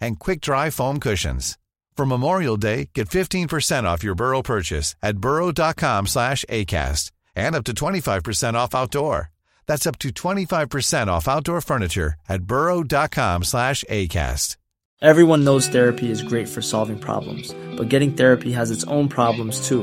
and quick-dry foam cushions. For Memorial Day, get 15% off your Burrow purchase at burrow.com slash ACAST and up to 25% off outdoor. That's up to 25% off outdoor furniture at burrow.com slash ACAST. Everyone knows therapy is great for solving problems, but getting therapy has its own problems too,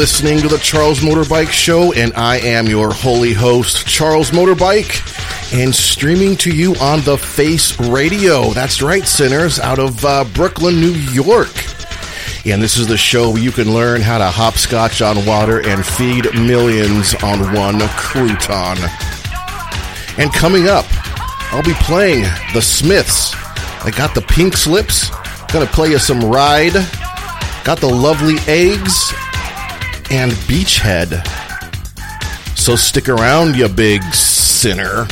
listening to the Charles Motorbike Show, and I am your holy host, Charles Motorbike, and streaming to you on the Face Radio. That's right, sinners, out of uh, Brooklyn, New York. And this is the show where you can learn how to hopscotch on water and feed millions on one crouton. And coming up, I'll be playing the Smiths. I got the pink slips, gonna play you some ride, got the lovely eggs, and Beachhead. So stick around, you big sinner.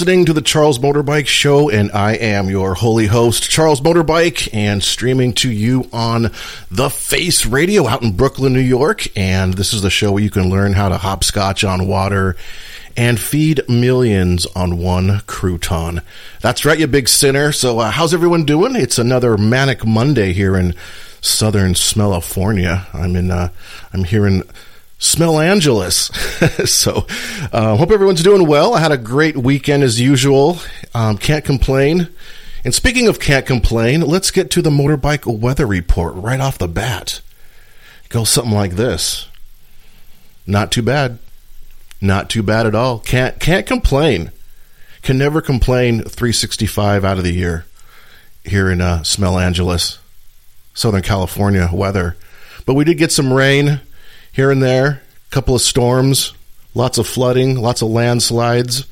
Listening to the Charles Motorbike Show, and I am your holy host, Charles Motorbike, and streaming to you on the Face Radio out in Brooklyn, New York. And this is the show where you can learn how to hopscotch on water and feed millions on one crouton. That's right, you big sinner. So, uh, how's everyone doing? It's another manic Monday here in Southern Smellifornia. I'm in, uh, I'm here in Smell Angeles. so, uh, hope everyone's doing well. I had a great weekend as usual. Um, can't complain. And speaking of can't complain, let's get to the motorbike weather report right off the bat. It goes something like this. Not too bad. Not too bad at all. Can't can't complain. Can never complain 365 out of the year here in uh, Smell Angeles, Southern California weather. But we did get some rain here and there, a couple of storms, lots of flooding, lots of landslides,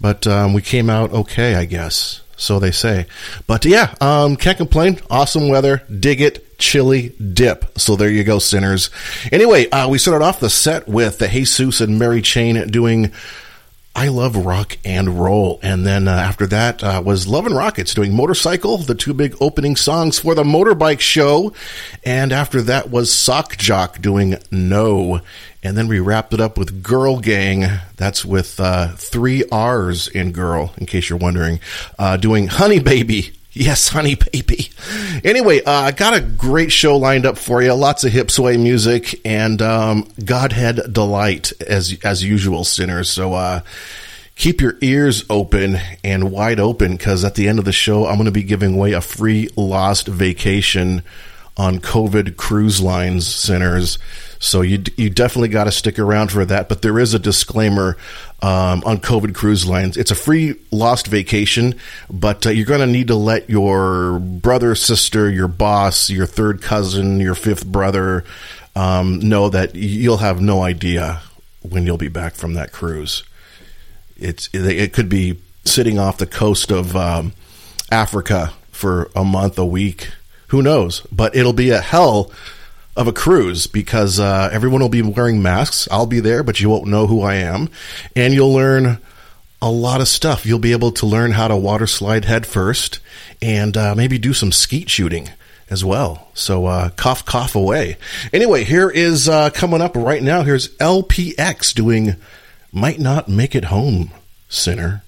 but um, we came out okay, I guess. So they say. But yeah, um, can't complain. Awesome weather. Dig it. Chili dip. So there you go, sinners. Anyway, uh, we started off the set with the Jesus and Mary Chain doing I Love Rock and Roll. And then uh, after that uh, was Love and Rockets doing Motorcycle, the two big opening songs for the motorbike show. And after that was Sock Jock doing No. And then we wrapped it up with Girl Gang. That's with uh, three R's in girl, in case you're wondering, uh, doing Honey Baby. Yes, honey baby. Anyway, uh, I got a great show lined up for you. Lots of hip sway music and um, Godhead delight as as usual, sinners. So uh, keep your ears open and wide open because at the end of the show, I'm going to be giving away a free lost vacation on COVID cruise lines, sinners. So you you definitely got to stick around for that. But there is a disclaimer um, on COVID cruise lines. It's a free lost vacation, but uh, you're going to need to let your brother, sister, your boss, your third cousin, your fifth brother um, know that you'll have no idea when you'll be back from that cruise. It's it could be sitting off the coast of um, Africa for a month, a week. Who knows? But it'll be a hell of a cruise because uh, everyone will be wearing masks. I'll be there, but you won't know who I am. And you'll learn a lot of stuff. You'll be able to learn how to water slide head first and uh, maybe do some skeet shooting as well. So uh, cough, cough away. Anyway, here is uh, coming up right now. Here's LPX doing Might Not Make It Home, Sinner.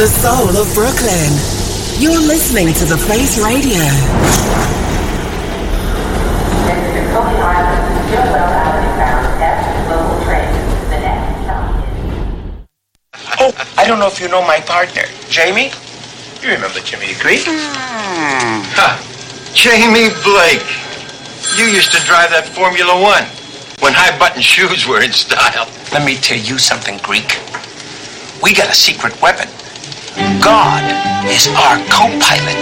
The soul of Brooklyn, you're listening to The Face Radio. Oh, I don't know if you know my partner, Jamie. You remember Jimmy Creek? Huh. Hmm. Jamie Blake. You used to drive that Formula One when high button shoes were in style. Let me tell you something, Greek. We got a secret weapon. God is our co-pilot.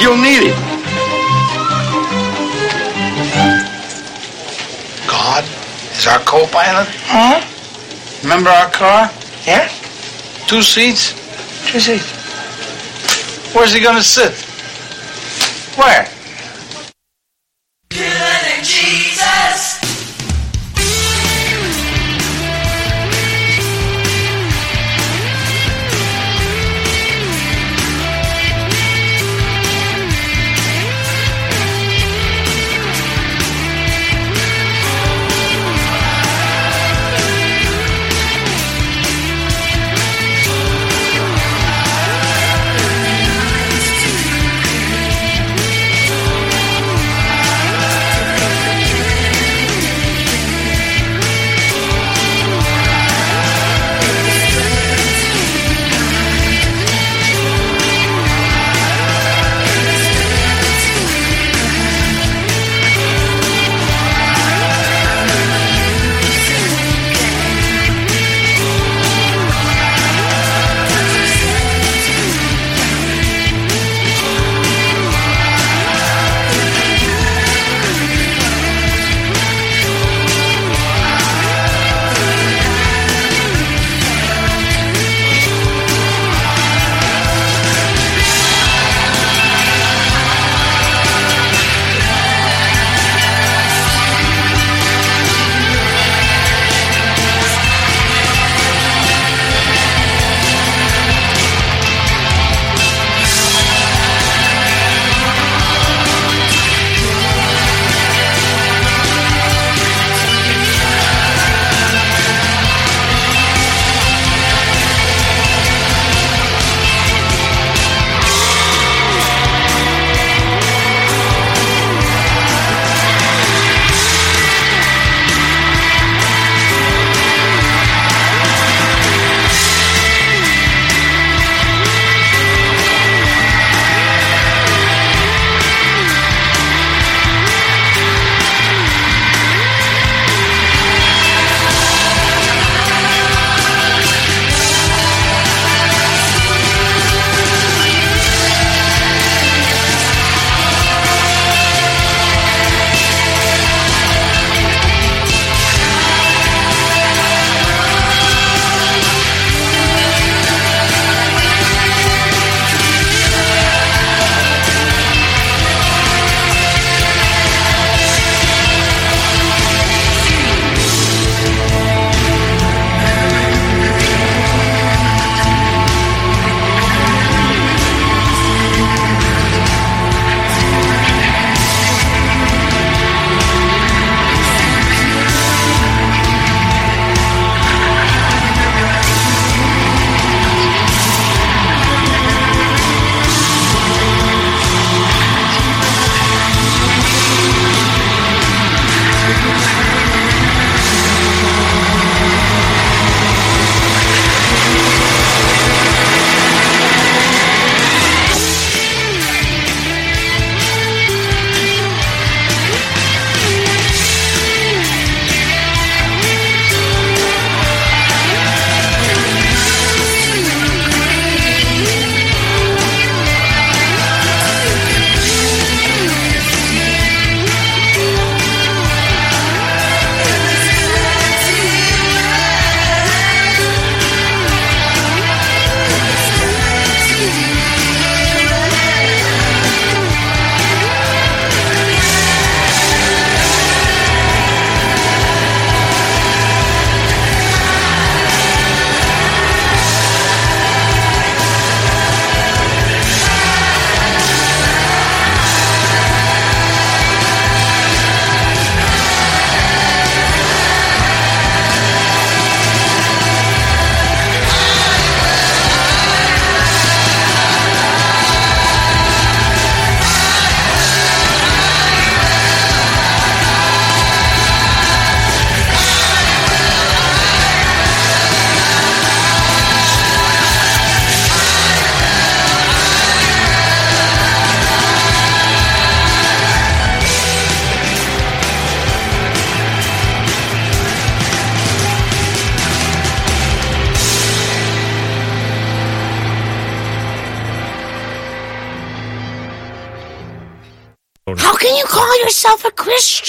You'll need it. God is our co-pilot? Huh? Remember our car? Yeah? Two seats? Two seats. Where's he gonna sit?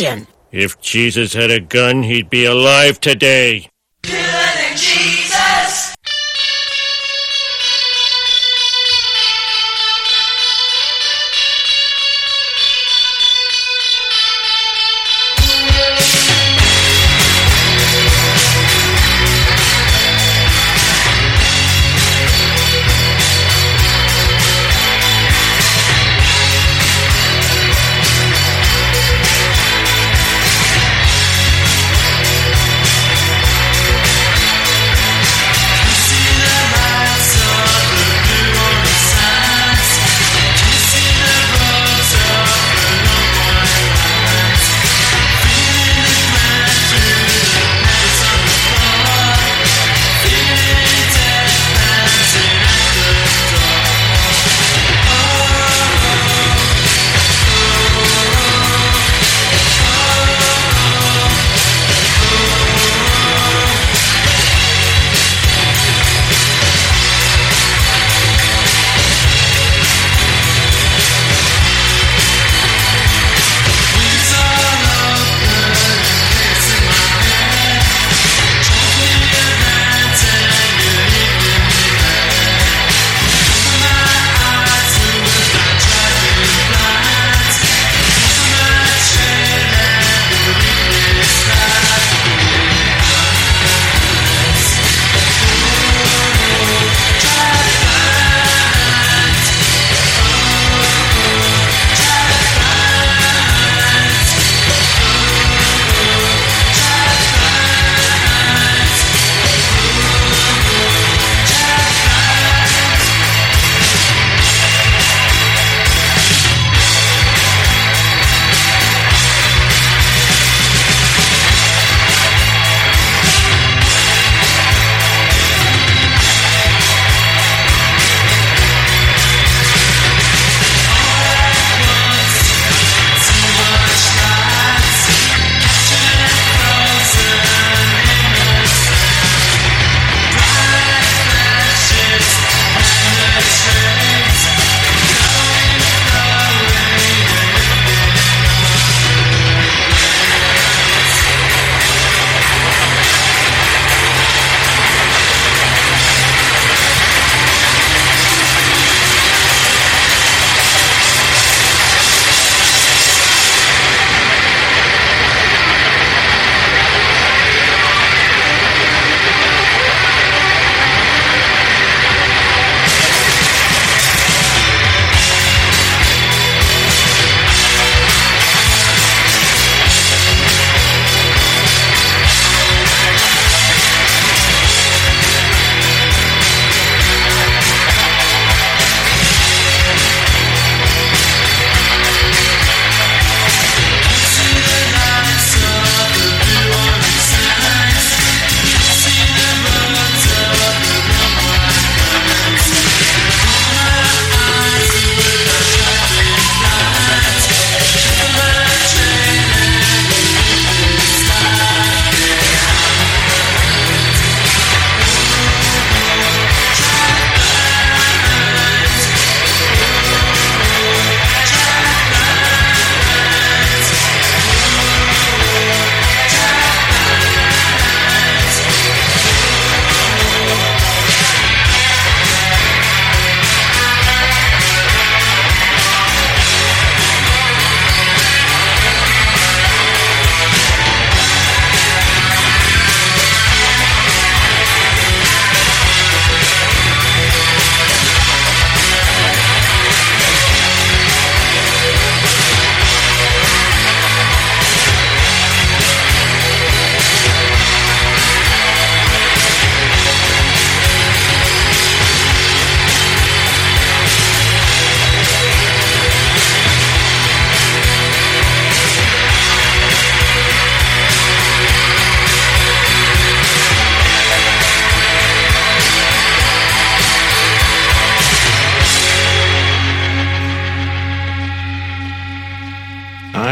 question. If Jesus had a gun, he'd be alive today.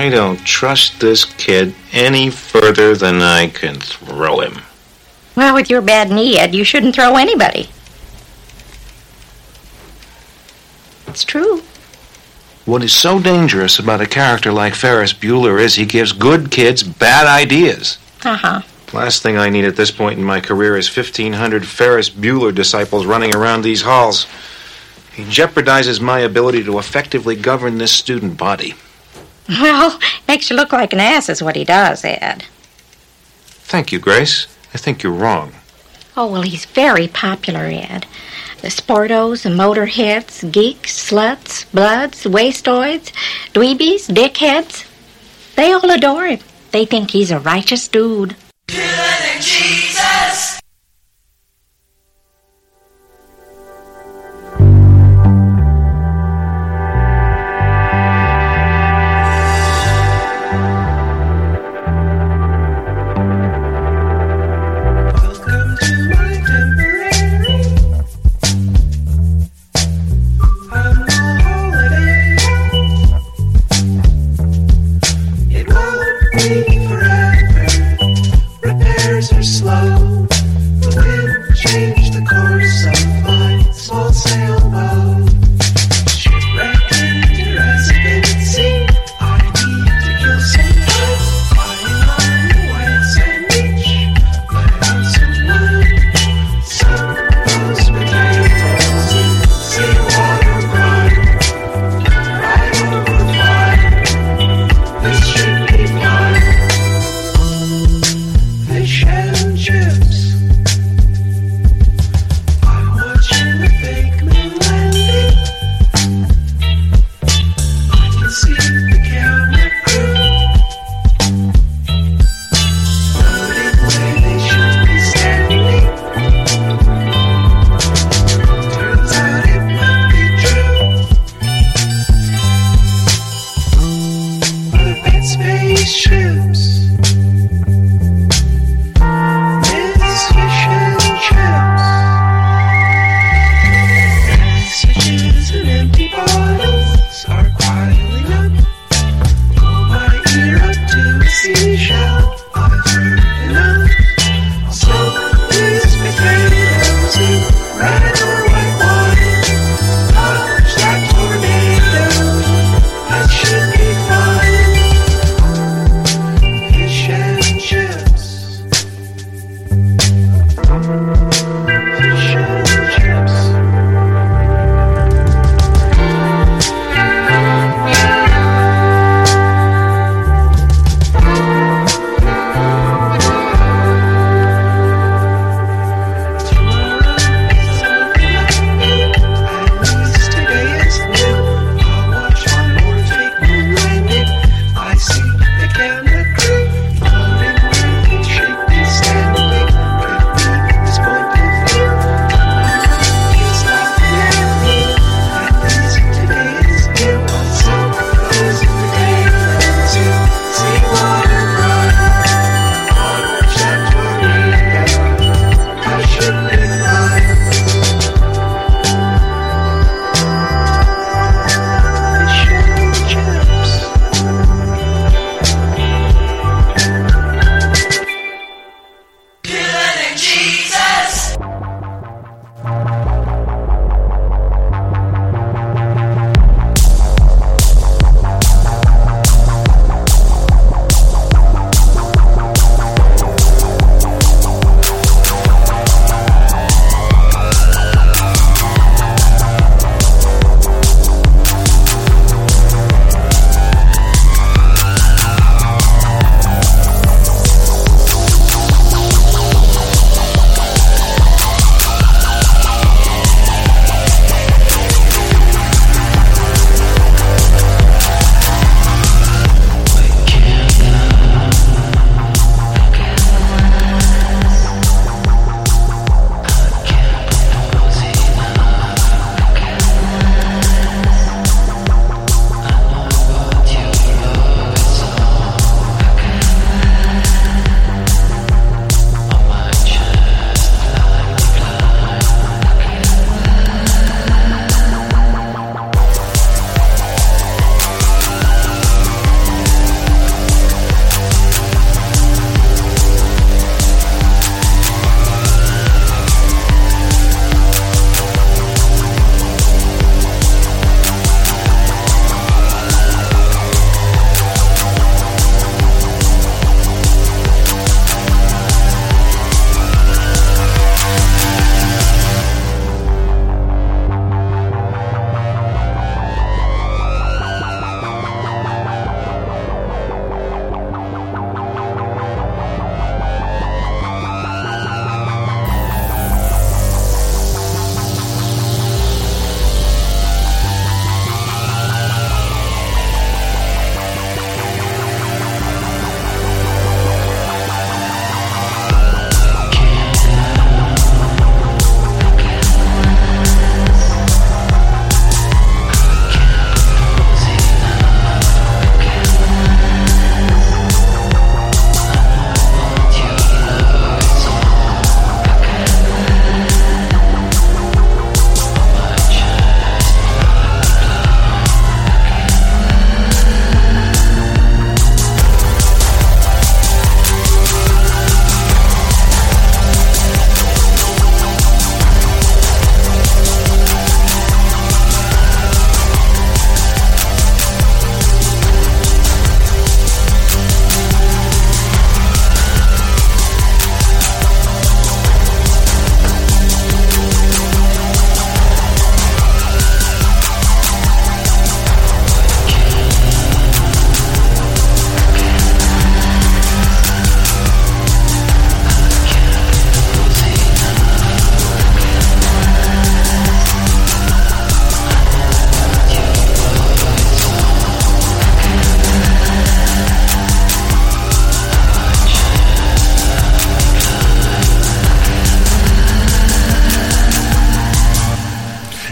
I don't trust this kid any further than I can throw him. Well, with your bad knee, Ed, you shouldn't throw anybody. It's true. What is so dangerous about a character like Ferris Bueller is he gives good kids bad ideas. Uh huh. Last thing I need at this point in my career is 1,500 Ferris Bueller disciples running around these halls. He jeopardizes my ability to effectively govern this student body. Well, makes you look like an ass, is what he does, Ed. Thank you, Grace. I think you're wrong. Oh, well, he's very popular, Ed. The sportos, the motorheads, geeks, sluts, bloods, wastoids, dweebies, dickheads. They all adore him. They think he's a righteous dude. Jesus!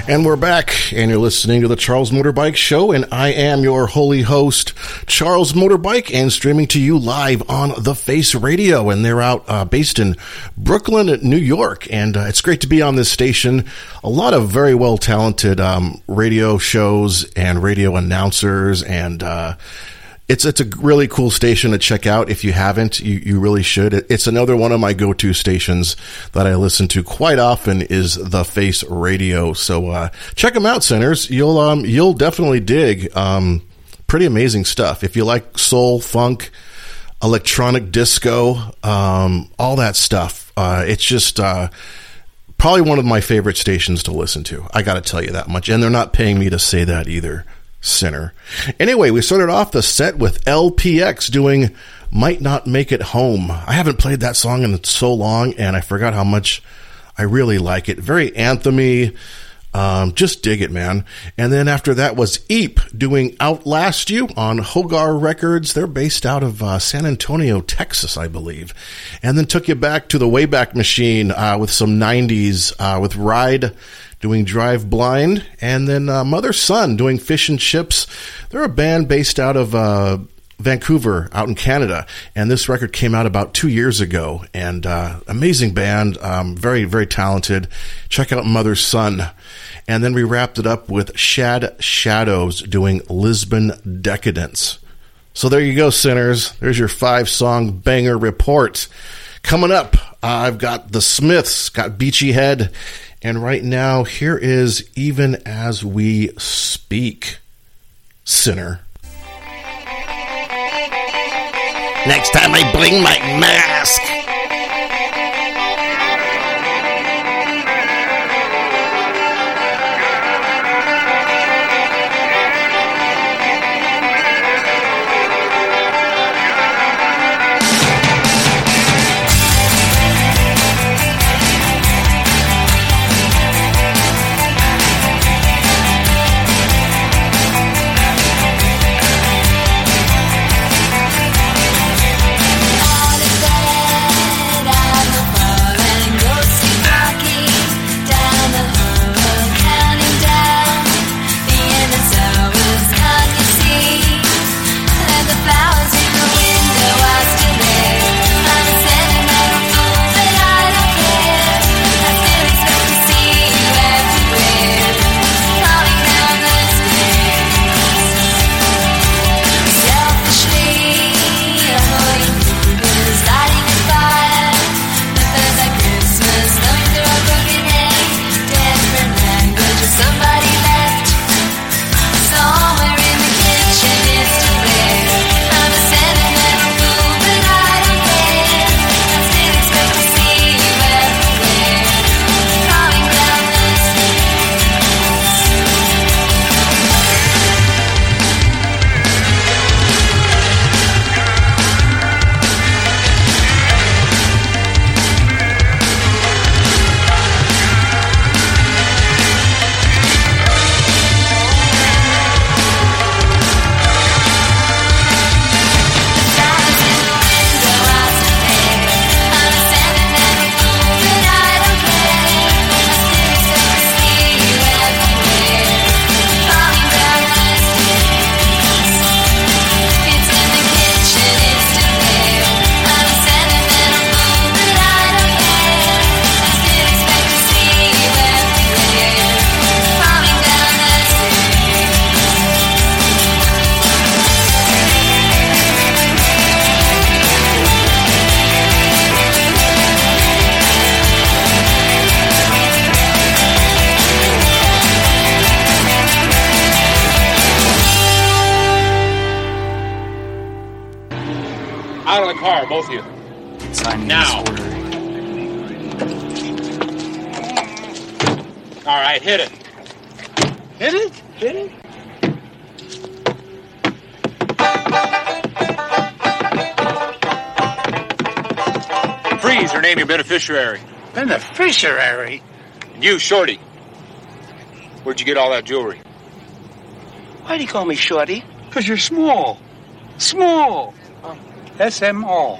And we're back, and you're listening to the Charles Motorbike Show, and I am your holy host, Charles Motorbike, and streaming to you live on The Face Radio. And they're out uh, based in Brooklyn, New York. And uh, it's great to be on this station. A lot of very well talented um, radio shows and radio announcers and uh, it's it's a really cool station to check out. If you haven't, you, you really should. It's another one of my go to stations that I listen to quite often is the Face Radio. So uh, check them out, sinners. You'll um you'll definitely dig. Um, pretty amazing stuff. If you like soul, funk, electronic disco, um, all that stuff, uh, it's just. Uh, probably one of my favorite stations to listen to. I got to tell you that much. And they're not paying me to say that either sinner. Anyway, we started off the set with LPX doing Might Not Make It Home. I haven't played that song in so long, and I forgot how much I really like it. Very anthemy. Um, just dig it, man. And then after that was Eep doing Outlast You on Hogar Records. They're based out of uh, San Antonio, Texas, I believe. And then took you back to the Wayback Machine uh, with some 90s uh, with Ride doing Drive Blind, and then uh, Mother Son doing Fish and Chips. They're a band based out of uh, Vancouver, out in Canada, and this record came out about two years ago. And uh, amazing band, um, very very talented. Check out Mother Son. And then we wrapped it up with Shad Shadows doing Lisbon Decadence. So there you go, sinners. There's your five song banger report. Coming up, I've got the Smiths, got Beachy Head, and right now, here is Even As We Speak, Sinner. Next time I bring my mask. Car, both of you. now. All right, hit it. Hit it? Hit it? Freeze or name your beneficiary. Beneficiary? And you, Shorty. Where'd you get all that jewelry? Why do you call me Shorty? Because you're small. Small. S-M-O.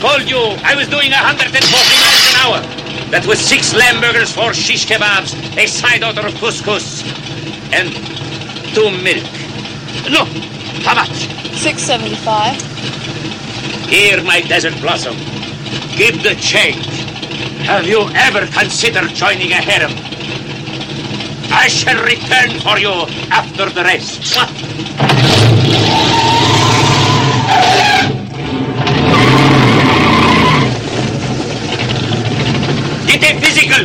Called you, I was doing 140 miles an hour. That was six lamb burgers, four shish kebabs, a side order of couscous, and two milk. No, how much? Six seventy-five. Here, my desert blossom. Give the change. Have you ever considered joining a harem? I shall return for you after the rest. Get a physical.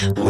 Mm-hmm.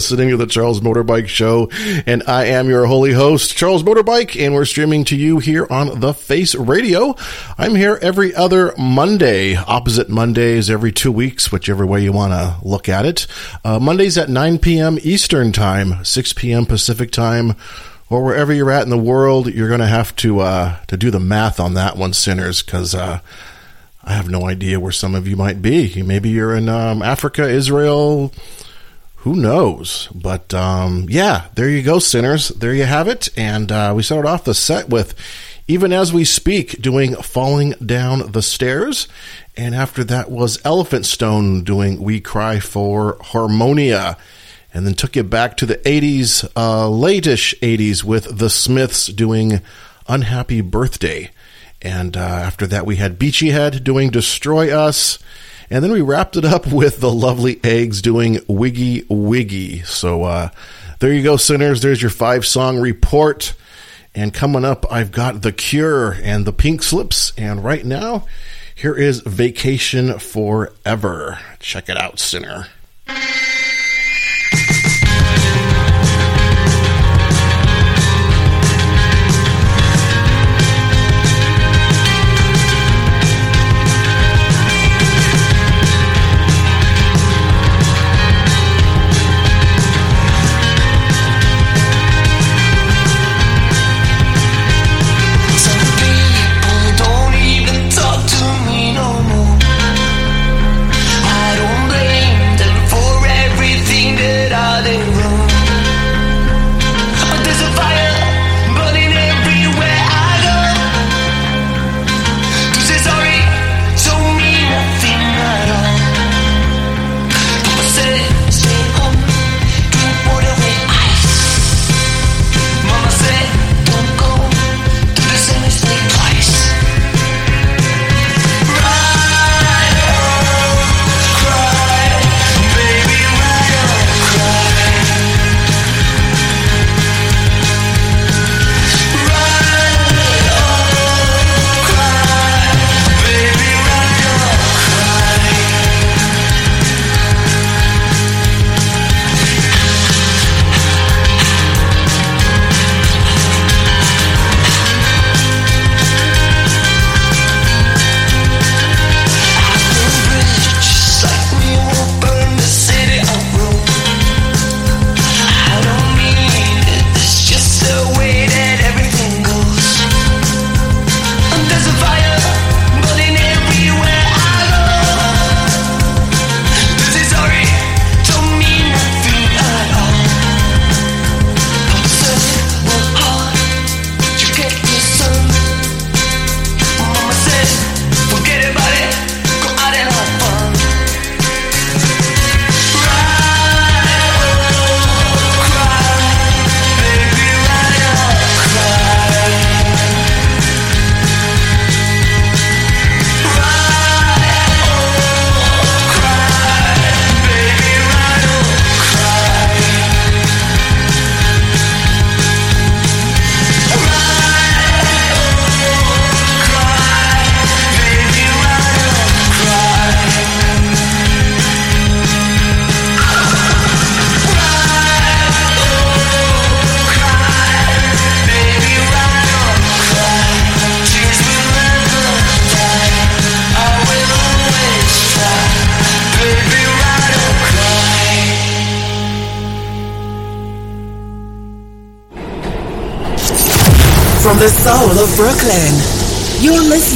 listening to the Charles Motorbike Show, and I am your holy host, Charles Motorbike, and we're streaming to you here on The Face Radio. I'm here every other Monday, opposite Mondays every two weeks, whichever way you want to look at it. Uh, Mondays at 9 p.m. Eastern Time, 6 p.m. Pacific Time, or wherever you're at in the world, you're going to have to uh, to do the math on that one, sinners, because uh, I have no idea where some of you might be. Maybe you're in um, Africa, Israel. Who knows? But um, yeah, there you go, sinners. There you have it. And uh, we started off the set with Even As We Speak doing Falling Down the Stairs. And after that was Elephant Stone doing We Cry for Harmonia. And then took it back to the 80s, uh, late-ish 80s with The Smiths doing Unhappy Birthday. And uh, after that, we had Beachy Head doing Destroy Us. And then we wrapped it up with the lovely Eggs doing Wiggy Giggy. So uh, there you go, sinners. There's your five song report. And coming up, I've got The Cure and the Pink Slips. And right now, here is Vacation Forever. Check it out, sinner.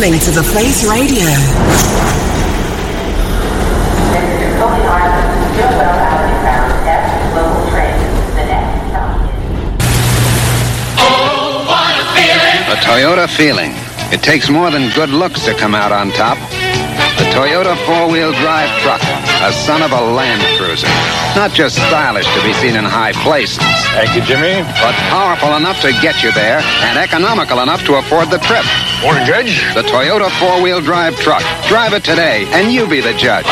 Listening to The Face Radio. A Toyota feeling. It takes more than good looks to come out on top. The Toyota four-wheel drive truck, a son of a Land Cruiser. Not just stylish to be seen in high places. Thank you, Jimmy. But powerful enough to get you there and economical enough to afford the trip. Morning, Judge. The Toyota four-wheel drive truck. Drive it today, and you be the judge.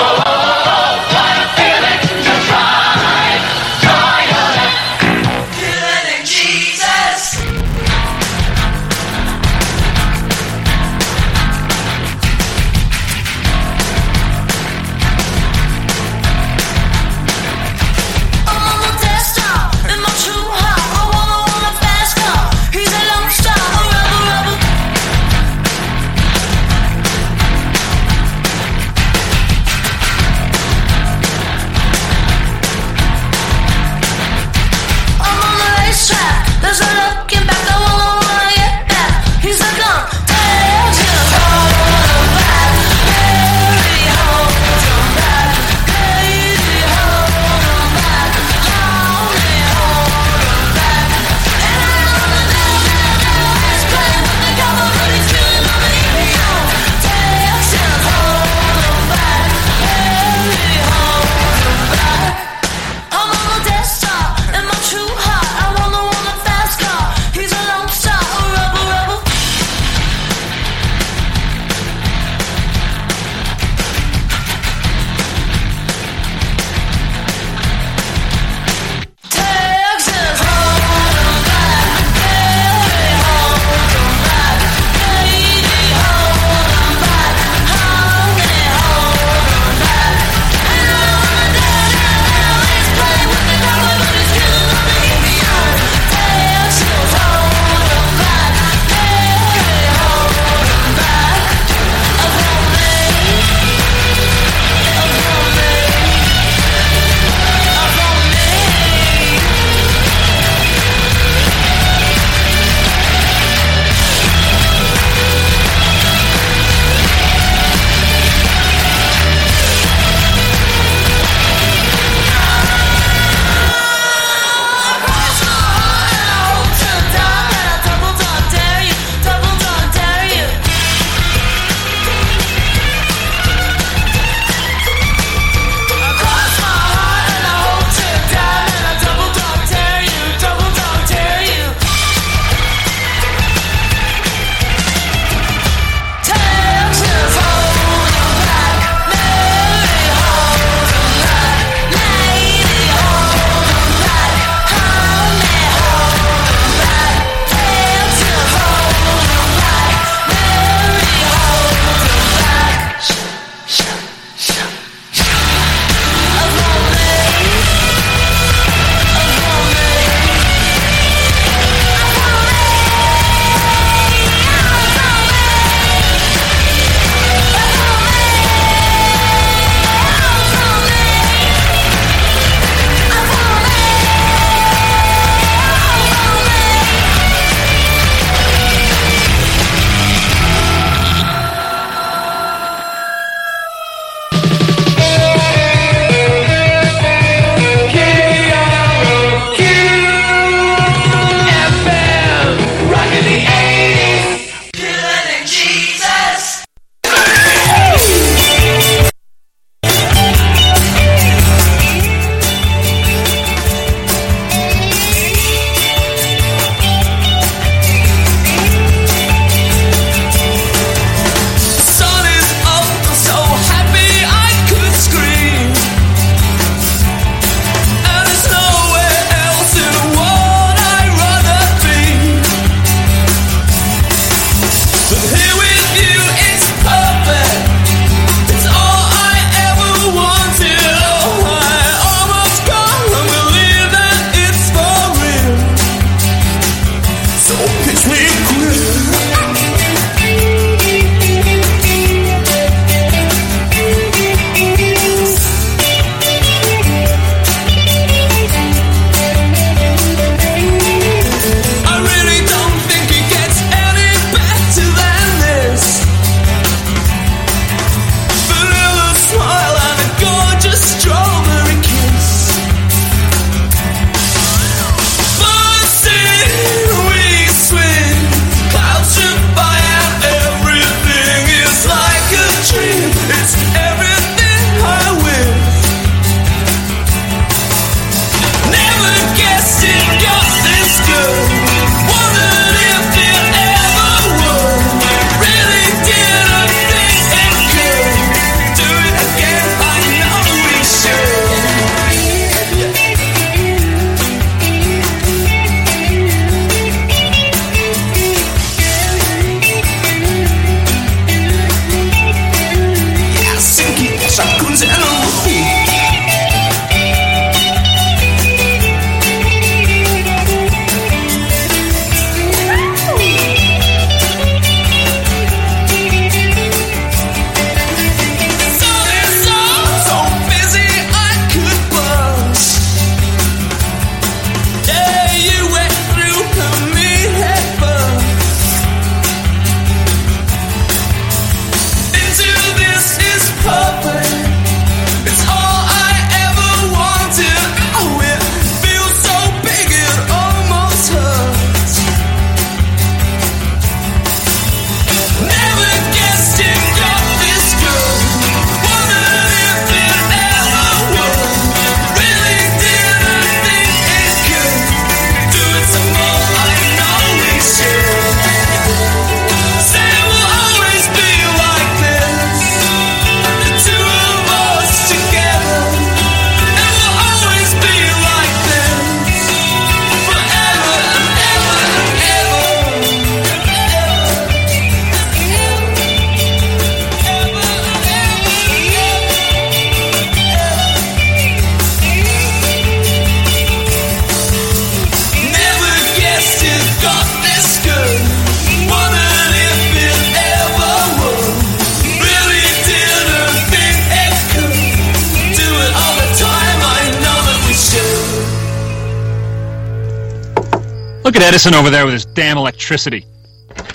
Edison over there with his damn electricity.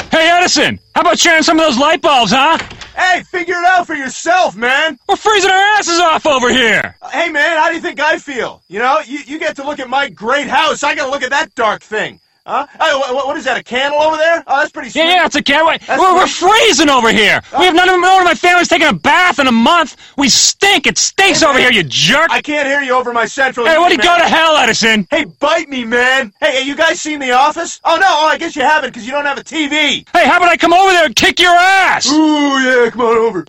Hey, Edison! How about sharing some of those light bulbs, huh? Hey, figure it out for yourself, man. We're freezing our asses off over here. Hey, man, how do you think I feel? You know, you, you get to look at my great house. I got to look at that dark thing. Huh? Hey, wha- wha- what is that, a candle over there? Oh, that's pretty sweet. Yeah, yeah, it's a candle. We're, we're freezing over here. We have none of, none of my family's taking a bath in a month. We stink. It stinks over here, you jerk. I can't hear you over my central. Hey, what do you go to hell, Edison? Hey, bite me, man. Hey, you guys seen The Office? Oh, no, oh, I guess you haven't because you don't have a TV. Hey, how about I come over there and kick your ass? Ooh, yeah, come on over.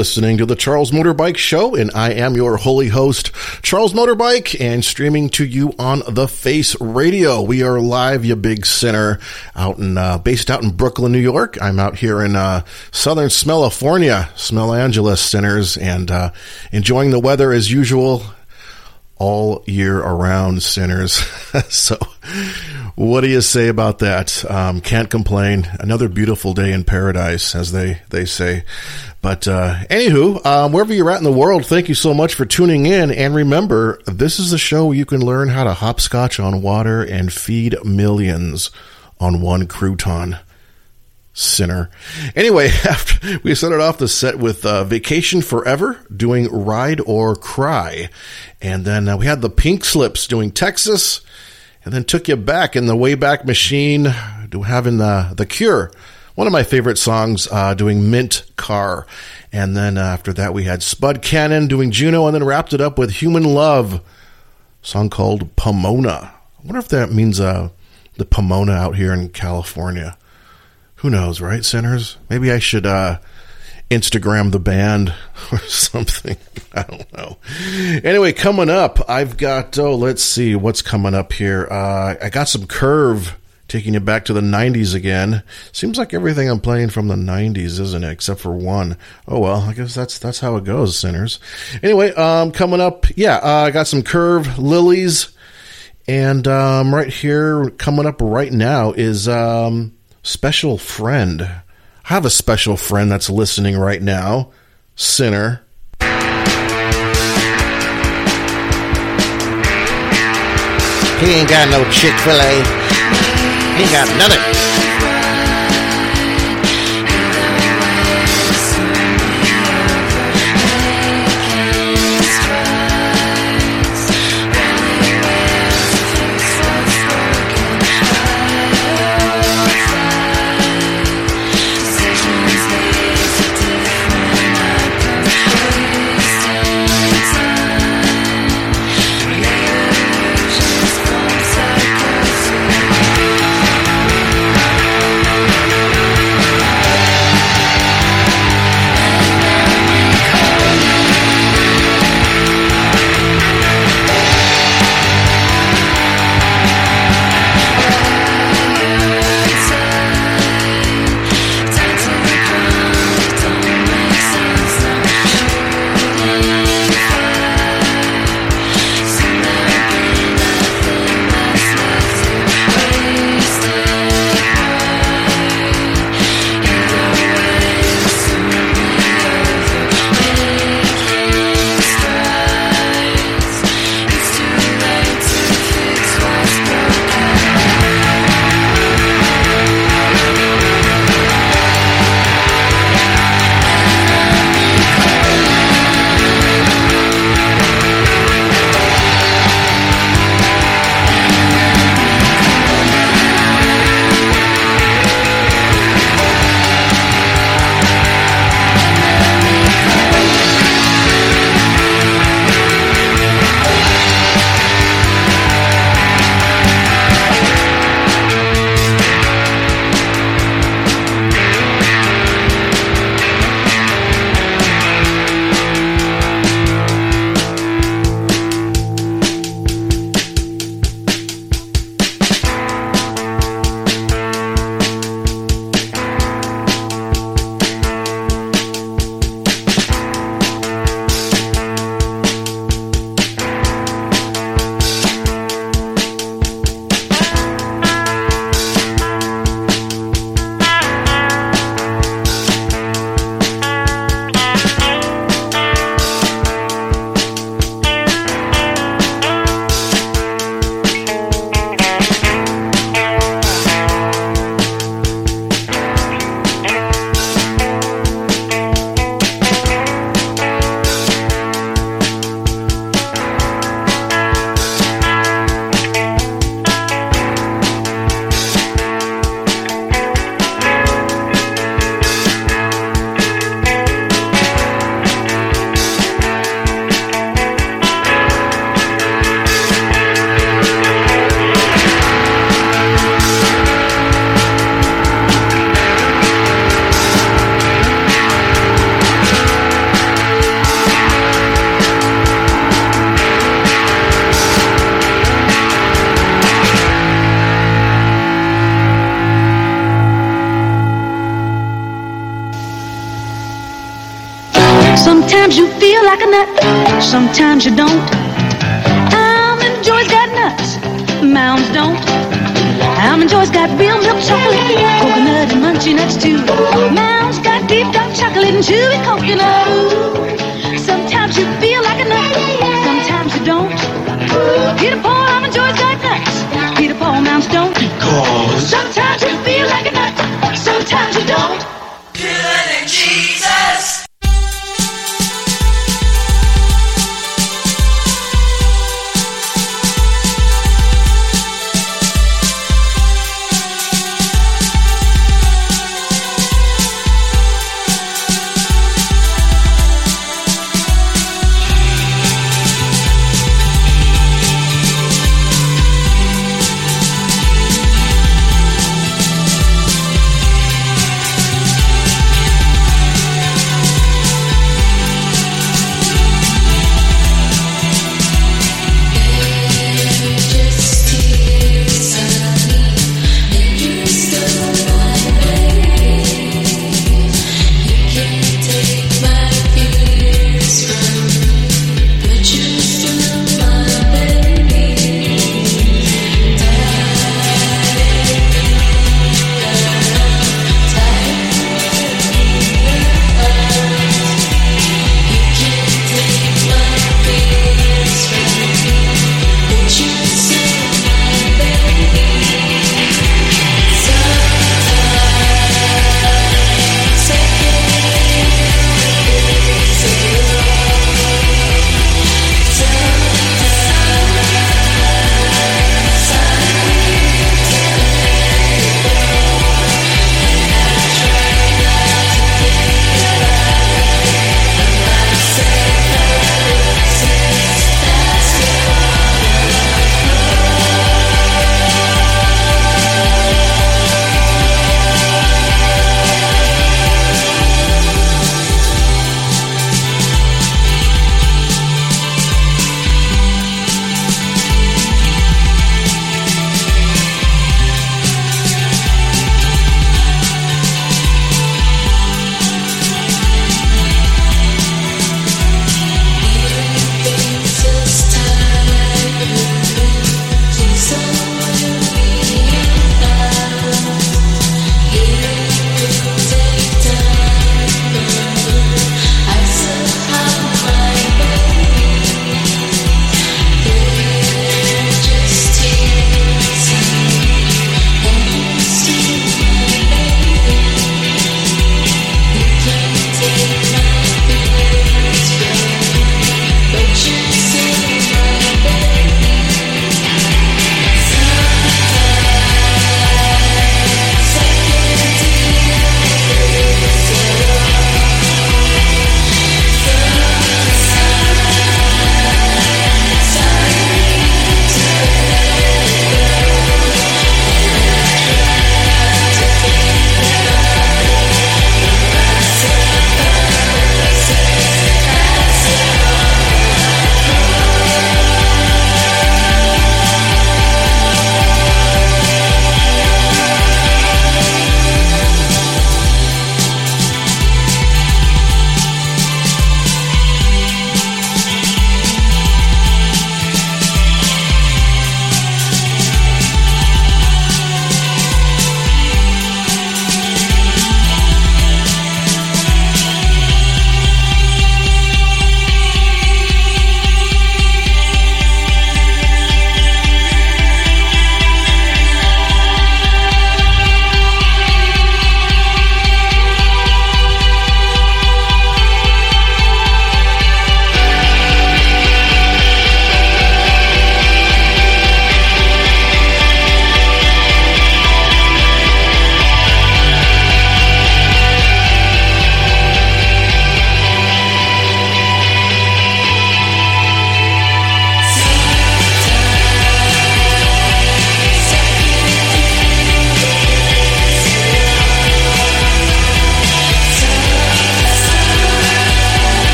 Listening to the Charles Motorbike Show, and I am your holy host, Charles Motorbike, and streaming to you on the Face Radio. We are live, you big sinner, out in uh, based out in Brooklyn, New York. I'm out here in uh, Southern Smellifornia, Smell Angeles, sinners, and uh, enjoying the weather as usual all year around, sinners. so, what do you say about that? Um, can't complain. Another beautiful day in paradise, as they, they say. But uh, anywho, um, wherever you're at in the world, thank you so much for tuning in. And remember, this is the show where you can learn how to hopscotch on water and feed millions on one crouton sinner. Anyway, after we started off the set with uh, Vacation Forever doing Ride or Cry. And then uh, we had the Pink Slips doing Texas. And then took you back in the Wayback Machine to having the, the Cure. One of my favorite songs uh, doing Mint Car. And then uh, after that, we had Spud Cannon doing Juno and then wrapped it up with Human Love, song called Pomona. I wonder if that means uh, the Pomona out here in California. Who knows, right, sinners? Maybe I should uh, Instagram the band or something. I don't know. Anyway, coming up, I've got, oh, let's see what's coming up here. Uh, I got some curve taking you back to the 90s again. Seems like everything I'm playing from the 90s, isn't it? Except for one. Oh well, I guess that's that's how it goes, sinners. Anyway, um, coming up, yeah, uh, I got some curve lilies, and um, right here, coming up right now is um, special friend. Have a special friend that's listening right now, sinner. He ain't got no Chick fil A. He ain't got nothing.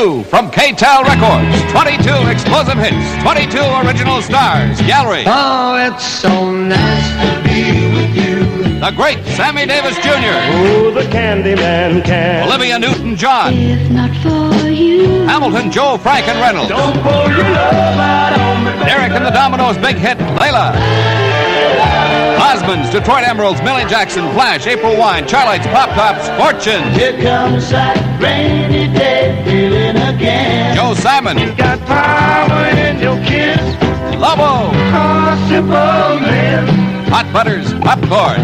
22 from K-Tel Records. 22 explosive hits, 22 original stars, gallery. Oh, it's so nice to be with you. The great Sammy Davis Jr. Oh, the Candyman can. Olivia Newton-John. If not for you. Hamilton, Joe, Frank, and Reynolds. Don't pull your love out on me. Derek and the Dominos' big hit, Layla. Osmonds, Detroit Emeralds, Millie Jackson, Flash, April Wine, Charlotte's Pop Tops, Fortune. Here comes that rainy day feeling again. Joe Simon, Got power in your kiss. Lobo, simple man. Hot Butters, Popcorn.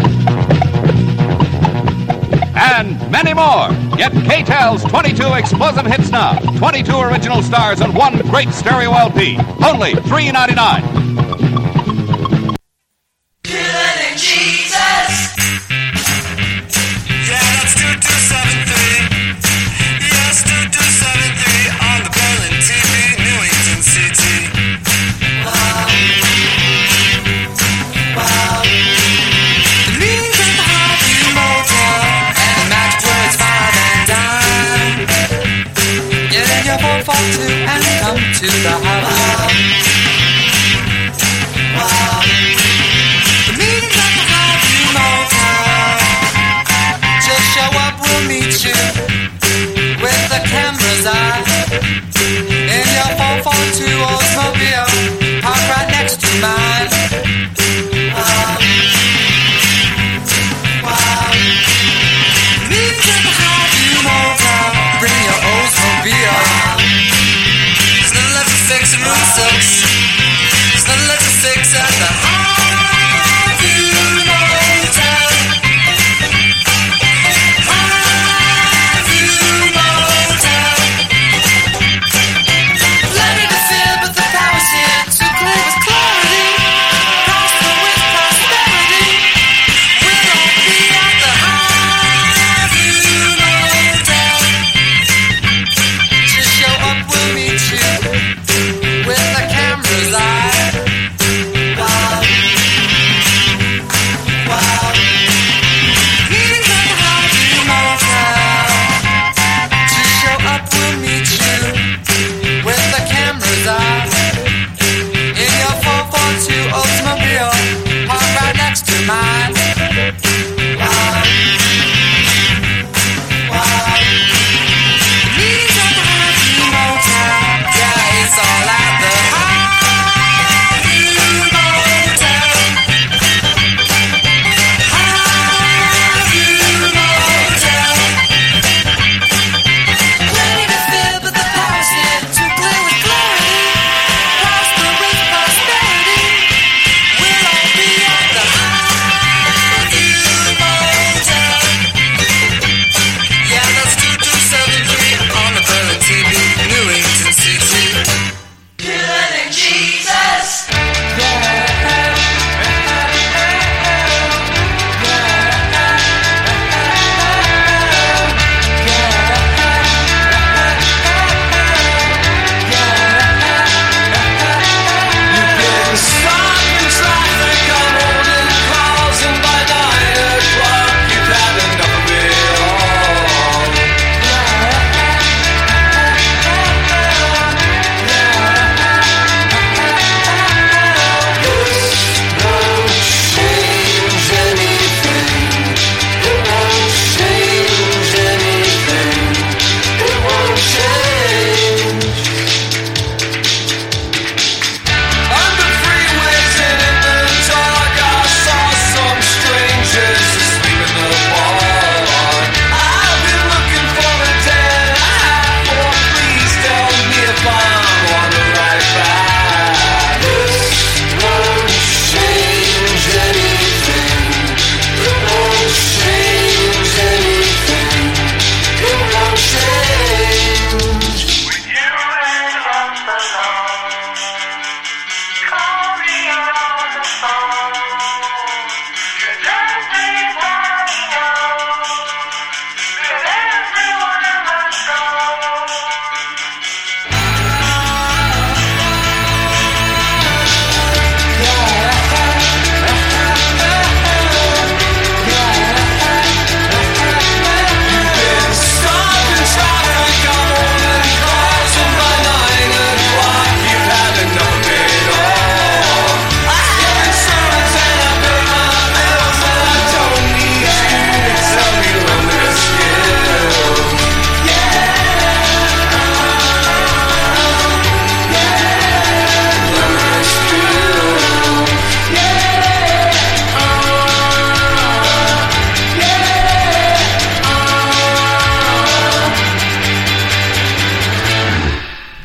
And many more. Get K-Tel's 22 explosive hits now. 22 original stars and one great stereo LP. Only $3.99. to the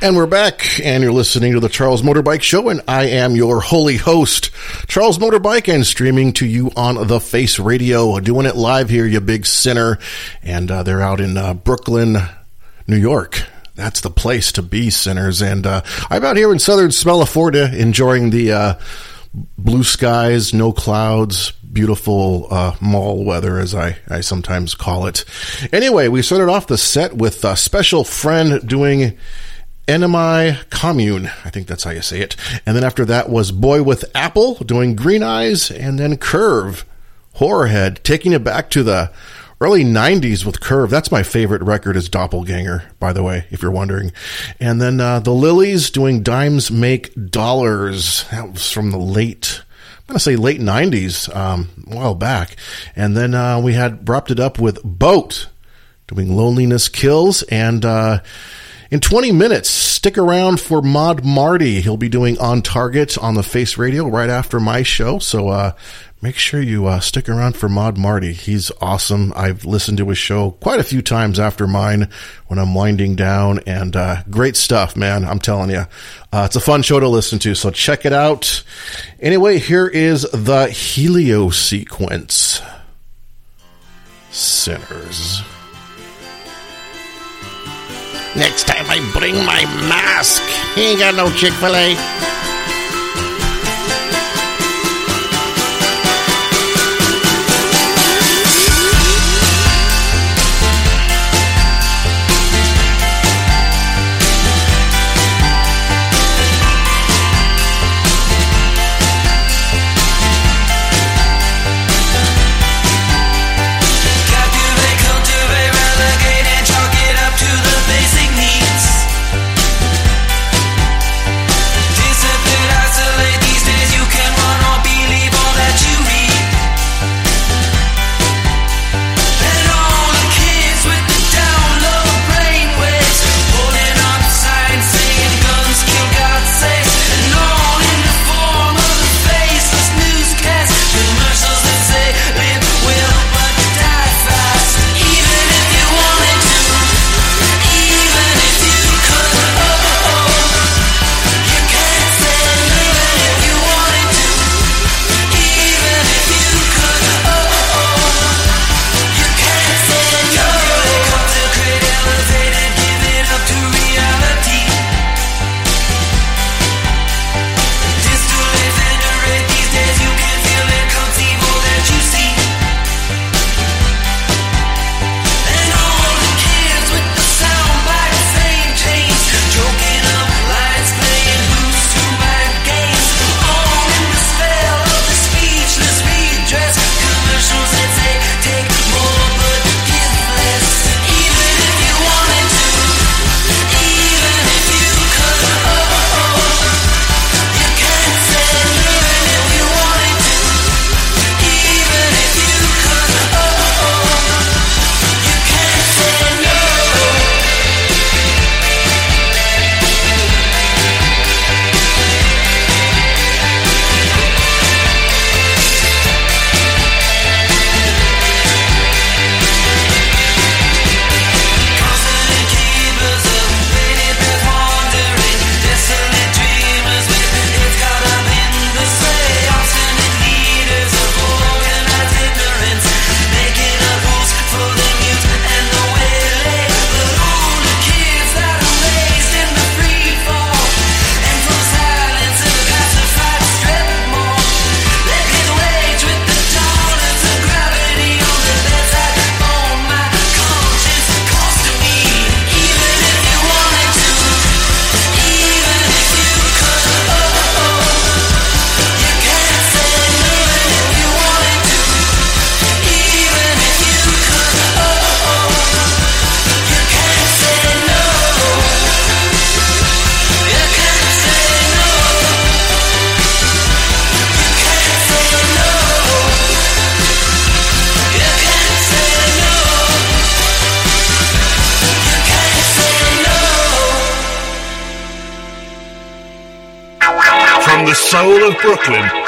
And we're back, and you're listening to the Charles Motorbike Show, and I am your holy host, Charles Motorbike, and streaming to you on the Face Radio, doing it live here, you big sinner. And uh, they're out in uh, Brooklyn, New York. That's the place to be, sinners. And uh, I'm out here in southern Smell of Florida, enjoying the uh, blue skies, no clouds, beautiful uh, mall weather, as I, I sometimes call it. Anyway, we started off the set with a special friend doing Enemy Commune, I think that's how you say it. And then after that was Boy with Apple doing Green Eyes, and then Curve, Horrorhead, taking it back to the early 90s with Curve. That's my favorite record is Doppelganger, by the way, if you're wondering. And then uh, The Lilies doing Dimes Make Dollars. That was from the late I'm going to say late 90s, um, a while back. And then uh, we had wrapped it up with Boat doing Loneliness Kills. And uh, in 20 minutes, stick around for Mod Marty. He'll be doing On Target on the Face Radio right after my show. So uh, make sure you uh, stick around for Mod Marty. He's awesome. I've listened to his show quite a few times after mine when I'm winding down, and uh, great stuff, man. I'm telling you. Uh, it's a fun show to listen to, so check it out. Anyway, here is the Helio sequence. Sinners. Next time I bring my mask. He ain't got no Chick fil A.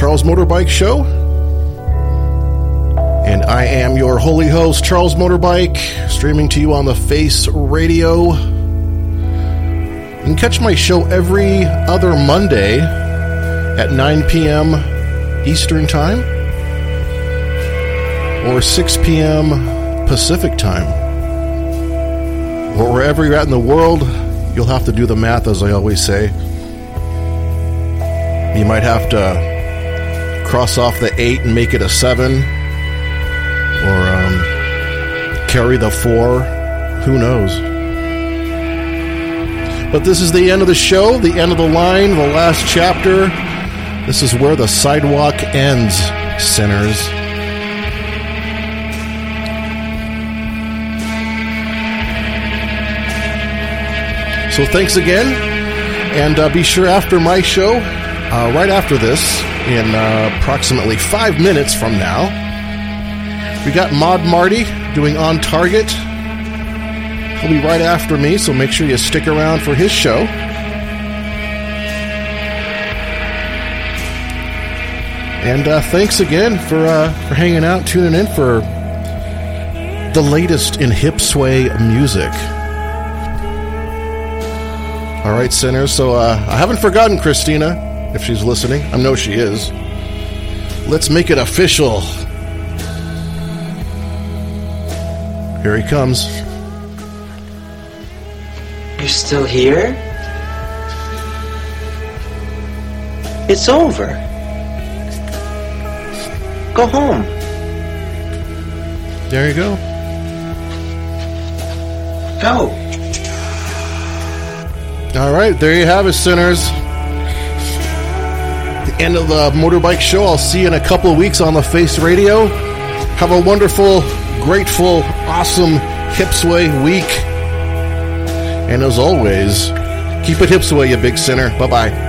Charles Motorbike Show. And I am your holy host, Charles Motorbike, streaming to you on the Face Radio. You can catch my show every other Monday at 9 p.m. Eastern Time or 6 p.m. Pacific Time. Or wherever you're at in the world, you'll have to do the math, as I always say. You might have to cross off the 8 and make it a 7, or um, carry the 4. Who knows? But this is the end of the show, the end of the line, the last chapter. This is where the sidewalk ends, sinners. So thanks again, and uh, be sure after my show, uh, right after this, in uh, approximately five minutes from now, we got Mod Marty doing On Target. He'll be right after me, so make sure you stick around for his show. And uh, thanks again for uh, for hanging out, tuning in for the latest in Hipsway music. All right, sinners. So uh, I haven't forgotten Christina, if she's listening. I know she is. Let's make it official. Here he comes. You're still here? It's over. Go home. There you go. Go. All right, there you have it, sinners. End of the motorbike show. I'll see you in a couple of weeks on the Face Radio. Have a wonderful, grateful, awesome Hipsway week. And as always, keep it Hipsway, you big sinner. Bye bye.